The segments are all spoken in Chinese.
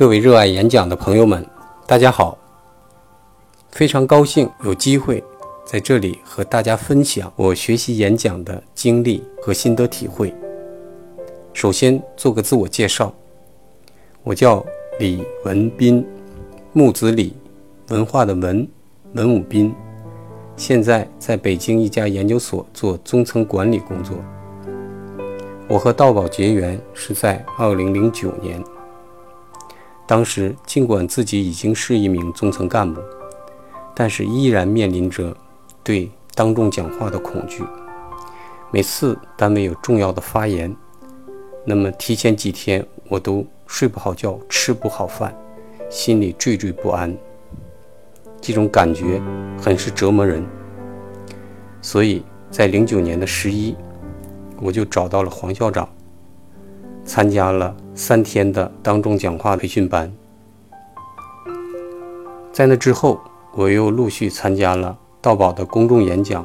各位热爱演讲的朋友们，大家好！非常高兴有机会在这里和大家分享我学习演讲的经历和心得体会。首先做个自我介绍，我叫李文斌，木子李，文化的文，文武斌。现在在北京一家研究所做中层管理工作。我和道宝结缘是在2009年。当时尽管自己已经是一名中层干部，但是依然面临着对当众讲话的恐惧。每次单位有重要的发言，那么提前几天我都睡不好觉，吃不好饭，心里惴惴不安。这种感觉很是折磨人。所以在零九年的十一，我就找到了黄校长。参加了三天的当众讲话培训班，在那之后，我又陆续参加了道宝的公众演讲、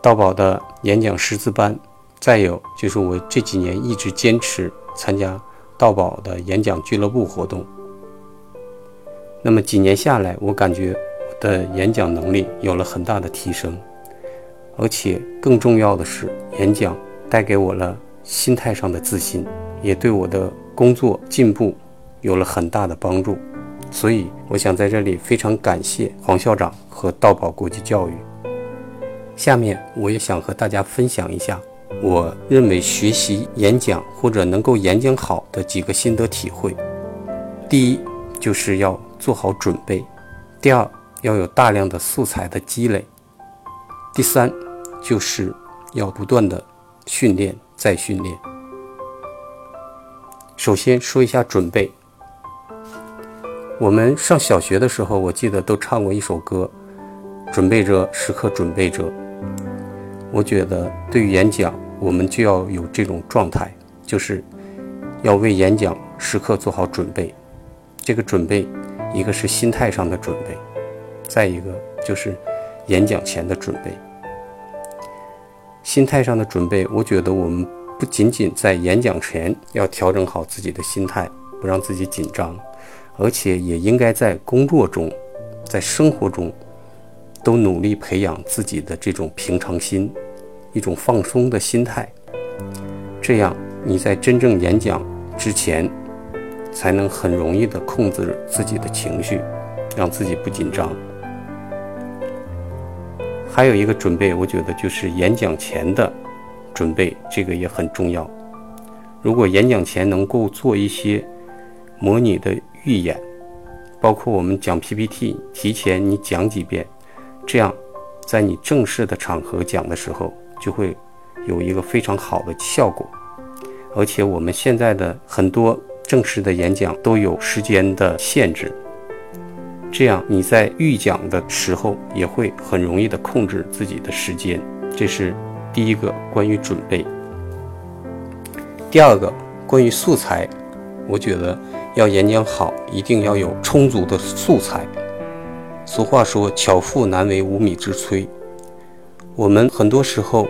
道宝的演讲识字班，再有就是我这几年一直坚持参加道宝的演讲俱乐部活动。那么几年下来，我感觉我的演讲能力有了很大的提升，而且更重要的是，演讲带给我了心态上的自信。也对我的工作进步有了很大的帮助，所以我想在这里非常感谢黄校长和道宝国际教育。下面我也想和大家分享一下，我认为学习演讲或者能够演讲好的几个心得体会。第一，就是要做好准备；第二，要有大量的素材的积累；第三，就是要不断的训练再训练。首先说一下准备。我们上小学的时候，我记得都唱过一首歌，《准备着，时刻准备着》。我觉得对于演讲，我们就要有这种状态，就是要为演讲时刻做好准备。这个准备，一个是心态上的准备，再一个就是演讲前的准备。心态上的准备，我觉得我们。不仅仅在演讲前要调整好自己的心态，不让自己紧张，而且也应该在工作中、在生活中，都努力培养自己的这种平常心，一种放松的心态。这样你在真正演讲之前，才能很容易地控制自己的情绪，让自己不紧张。还有一个准备，我觉得就是演讲前的。准备这个也很重要。如果演讲前能够做一些模拟的预演，包括我们讲 PPT，提前你讲几遍，这样在你正式的场合讲的时候就会有一个非常好的效果。而且我们现在的很多正式的演讲都有时间的限制，这样你在预讲的时候也会很容易的控制自己的时间。这是。第一个关于准备，第二个关于素材，我觉得要演讲好，一定要有充足的素材。俗话说“巧妇难为无米之炊”，我们很多时候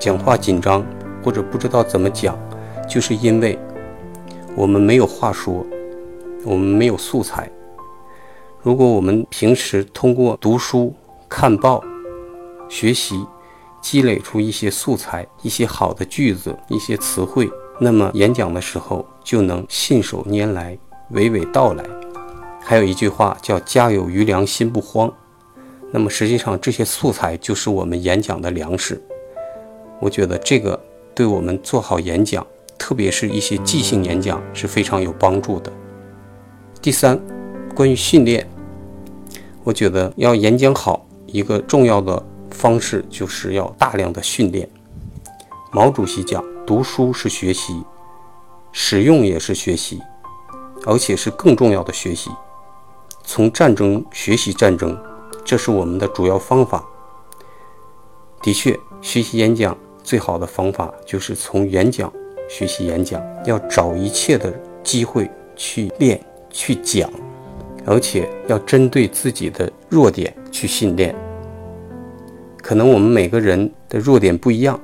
讲话紧张或者不知道怎么讲，就是因为我们没有话说，我们没有素材。如果我们平时通过读书、看报、学习，积累出一些素材，一些好的句子，一些词汇，那么演讲的时候就能信手拈来，娓娓道来。还有一句话叫“家有余粮，心不慌”。那么实际上这些素材就是我们演讲的粮食。我觉得这个对我们做好演讲，特别是一些即兴演讲是非常有帮助的。第三，关于训练，我觉得要演讲好，一个重要的。方式就是要大量的训练。毛主席讲，读书是学习，使用也是学习，而且是更重要的学习。从战争学习战争，这是我们的主要方法。的确，学习演讲最好的方法就是从演讲学习演讲，要找一切的机会去练去讲，而且要针对自己的弱点去训练。可能我们每个人的弱点不一样，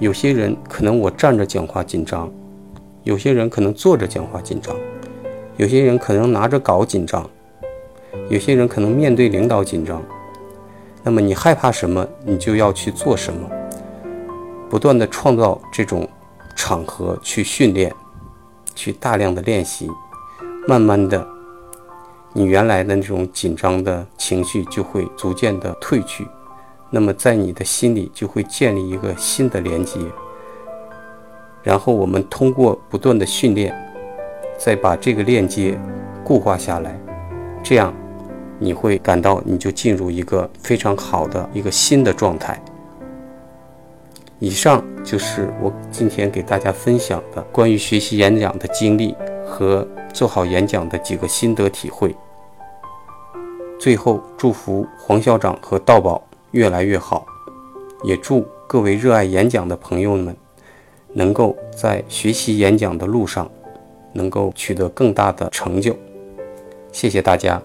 有些人可能我站着讲话紧张，有些人可能坐着讲话紧张，有些人可能拿着稿紧张，有些人可能面对领导紧张。那么你害怕什么，你就要去做什么，不断的创造这种场合去训练，去大量的练习，慢慢的，你原来的那种紧张的情绪就会逐渐的褪去，那么在你的心里就会建立一个新的连接，然后我们通过不断的训练，再把这个链接固化下来，这样。你会感到你就进入一个非常好的一个新的状态。以上就是我今天给大家分享的关于学习演讲的经历和做好演讲的几个心得体会。最后，祝福黄校长和道宝越来越好，也祝各位热爱演讲的朋友们能够在学习演讲的路上能够取得更大的成就。谢谢大家。